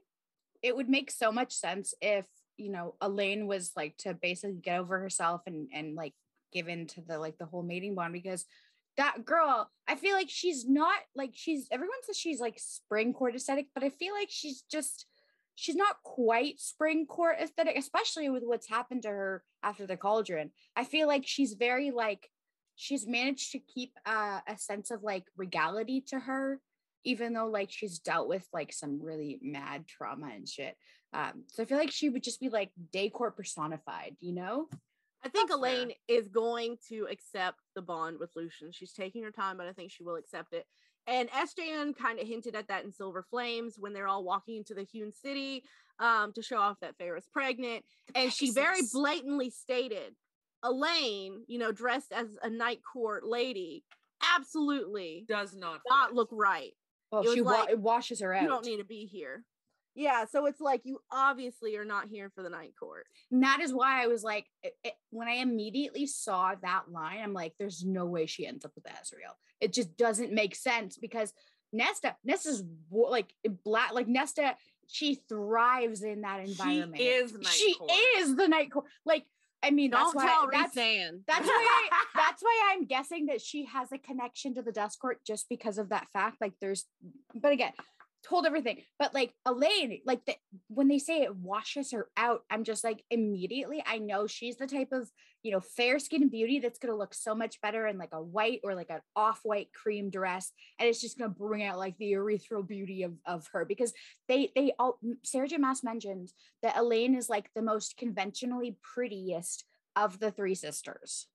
it would make so much sense if you know Elain was like to basically get over herself and and like give in to the like the whole mating bond because that girl, I feel like she's not like she's everyone says she's like spring court aesthetic, but I feel like she's just she's not quite spring court aesthetic, especially with what's happened to her after the cauldron. I feel like she's very like she's managed to keep uh, a sense of like regality to her even though like she's dealt with like some really mad trauma and shit um so i feel like she would just be like day court personified you know i think That's elain fair. is going to accept the bond with Lucien. she's taking her time but i think she will accept it and sjm kind of hinted at that in silver flames when they're all walking into the hewn city um, to show off that Feyre's pregnant and she very blatantly stated Elain, you know, dressed as a night court lady, absolutely does not not fit. look right. Well, it she wa- it washes her out. You don't need to be here. Yeah, so it's like you obviously are not here for the night court. And that is why I was like, it, it, when I immediately saw that line, I'm like, there's no way she ends up with Azriel. It just doesn't make sense because Nesta, Nesta's like black, like Nesta, she thrives in that environment. She is night she court. is the night court. Like I mean, don't that's tell why, that's, that's why I, that's why I'm guessing that she has a connection to the dust court just because of that fact. Like, there's, but again, told everything. But like Elain, like the, when they say it washes her out, I'm just like immediately I know she's the type of you know fair skin beauty that's gonna look so much better in like a white or like an off-white cream dress, and it's just gonna bring out like the ethereal beauty of of her because they they all Sarah J. Maas mentioned that Elain is like the most conventionally prettiest of the three sisters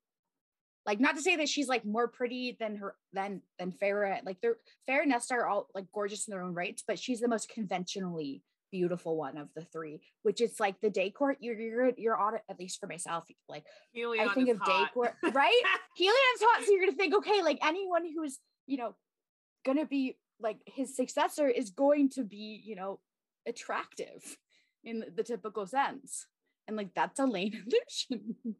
like not to say that she's like more pretty than her than than Feyre. Like they're Feyre and Nesta are all like gorgeous in their own rights, but she's the most conventionally beautiful one of the three, which is like the day court. You're you're you're on it, at least for myself. Like Helion I think of hot. day court, right? Helion's hot, so you're gonna think, okay, like anyone who's you know gonna be like his successor is going to be you know attractive in the, typical sense, and like that's a Elain illusion.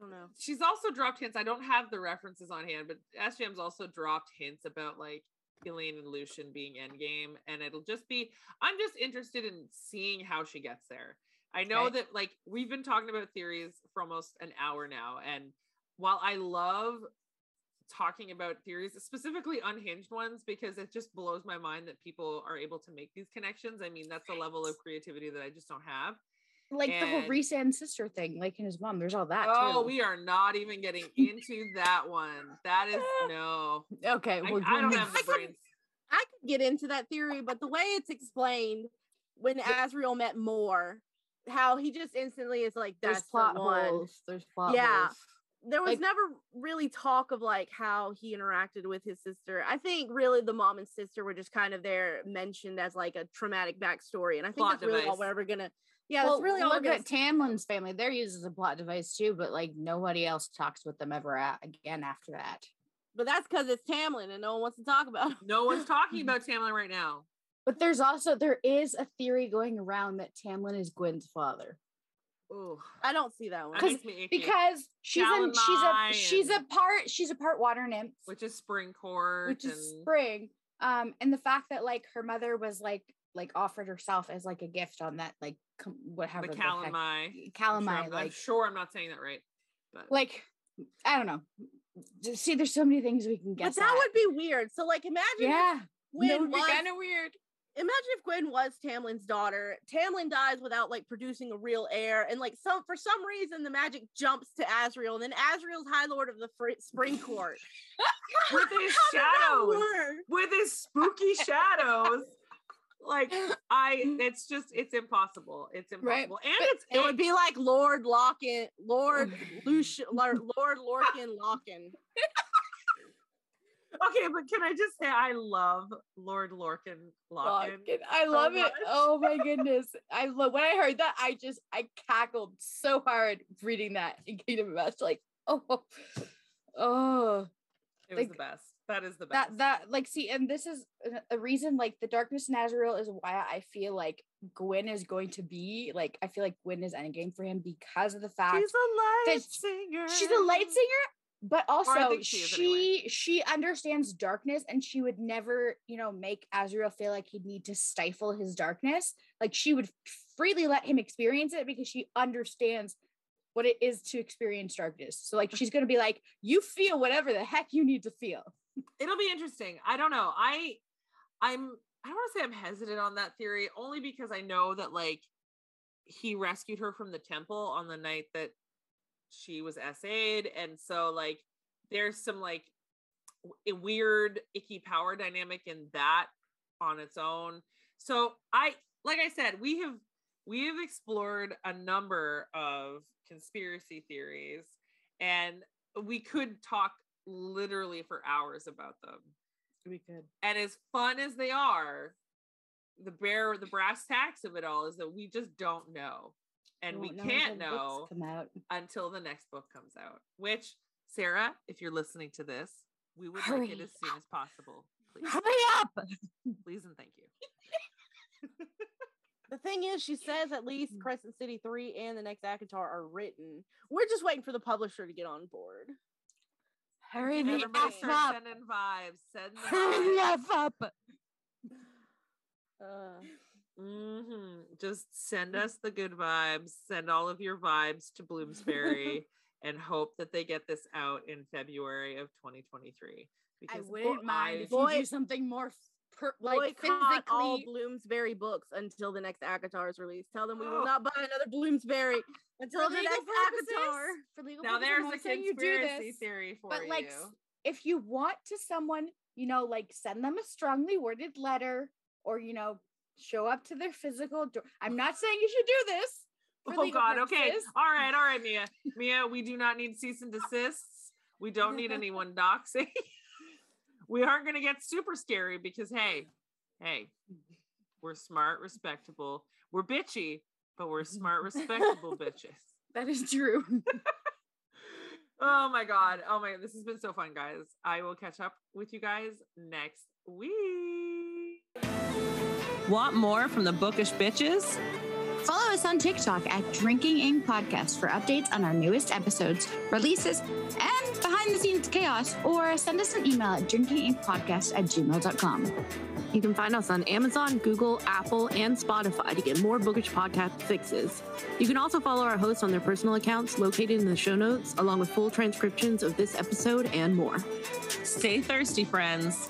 don't know. She's also dropped hints. I don't have the references on hand, but SJM's also dropped hints about like Elain and Lucien being endgame, and it'll just be. I'm just interested in seeing how she gets there. I know okay. that like we've been talking about theories for almost an hour now, and while I love talking about theories, specifically unhinged ones, because it just blows my mind that people are able to make these connections. I mean, that's a level of creativity that I just don't have like and, the whole Rhysand sister thing, like in his mom. There's all that. Oh, too. we are not even getting into that one. That is ah. no. Okay, well, I, I don't have the brains. I could get into that theory, but the way it's explained when Azriel met Mor, how he just instantly is like, There's that's the plot one. holes. There's plot Yeah. holes. There was Like- never really talk of like how he interacted with his sister. I think really the mom and sister were just kind of there mentioned as like a traumatic backstory. And I think Plot that's really all we're ever gonna yeah, well, that's really all we're look at Tamlin's family. They're used as a plot device too, but like nobody else talks with them ever a- again after that. but that's because it's Tamlin and no one wants to talk about him. No one's talking about Tamlin right now. But there's also there is a theory going around that Tamlin is Gwyn's father Ooh, I don't see that one. that makes me icky. because she's a she's a she's a part she's a part water nymph, which is spring court, which is spring. Um, and the fact that like her mother was like like offered herself as like a gift on that like com- whatever the the heck- calamine. I'm sure calamine I'm, like sure I'm not saying that right, but like I don't know. See, there's so many things we can but guess. that at. would be weird. So like imagine yeah. Gwyn that would be was kind of weird. imagine if Gwyn was Tamlin's daughter. Tamlin dies without like producing a real heir, and like some for some reason the magic jumps to Azriel, and then Azriel's High Lord of the fr- Spring Court. with his shadows, with his spooky shadows. Like I, mm. it's just it's impossible. It's Right. impossible, and But- it's It would be like Lord Lochan, Lord Lucian, Lord Lorcan Lochan. okay. But can I just say I love Lord Lorcan Lochan. Fucking- I so love it. Oh my goodness. I love when I heard that, I just I cackled so hard reading that in Kingdom of Ash. Like, oh, oh, It was like, the best. That is the best. that that like see, and this is a- reason like the darkness in Azriel is why I feel like Gwyn is going to be like I feel like Gwyn is endgame for him because of the fact She's a light singer. she's a light singer but also she she anyway. she understands darkness and she would never you know make azriel feel like he'd need to stifle his darkness like she would freely let him experience it because she understands what it is to experience darkness so like she's gonna be like you feel whatever the heck you need to feel It'll be interesting. I don't know. I, I'm. I don't want to say I'm hesitant on that theory, only because I know that like he rescued her from the temple on the night that she was SA'd, and so like there's some like a weird icky power dynamic in that on its own. So I, like I said, we have we have explored a number of conspiracy theories, and we could talk literally for hours about them. We could. And as fun as they are, the bear, the brass tacks of it all is that we just don't know. And we Won't know can't know come out until the next book comes out. Which, Sarah, if you're listening to this, we would like it as soon as possible. Please, hurry up please, and thank you. The thing is, she says at least Mm. Crescent City 3 and the next ACOTAR are written. We're just waiting for the publisher to get on board. Hurry the Everybody f start up sending vibes. Send the hurry the f up Uh, hmm Just send us the good vibes. Send all of your vibes to Bloomsbury and hope that they get this out in February of 2023. I Because wouldn't boy, mind if boy- you do something more f- per, like boycott all physically Bloomsbury books until the next ACOTAR is released. Tell them we Oh. will not buy another Bloomsbury until for the legal next purposes, ACOTAR. for legal now there's a not you do conspiracy this, theory for but you. like if you want to someone you know like send them a strongly worded letter or you know show up to their physical door i'm not saying you should do this oh legal God. Okay. All right. All right, Mia. Mia, we do not need cease and desists. We don't need anyone doxing. we aren't going to get super scary because hey, hey, we're smart, respectable. We're bitchy, but we're smart, respectable bitches. that is true Oh my god. Oh my god, this has been so fun, guys. I will catch up with you guys next week. Want more from the bookish bitches? Follow us on tiktok at drinking ink podcast for updates on our newest episodes releases and behind the scenes chaos or send us an email at drinkinginkpodcast at gmail.com You can find us on Amazon, Google, Apple, and Spotify to get more bookish podcast fixes. You can also follow our hosts on their personal accounts located in the show notes, along with full transcriptions of this episode and more. Stay thirsty, friends.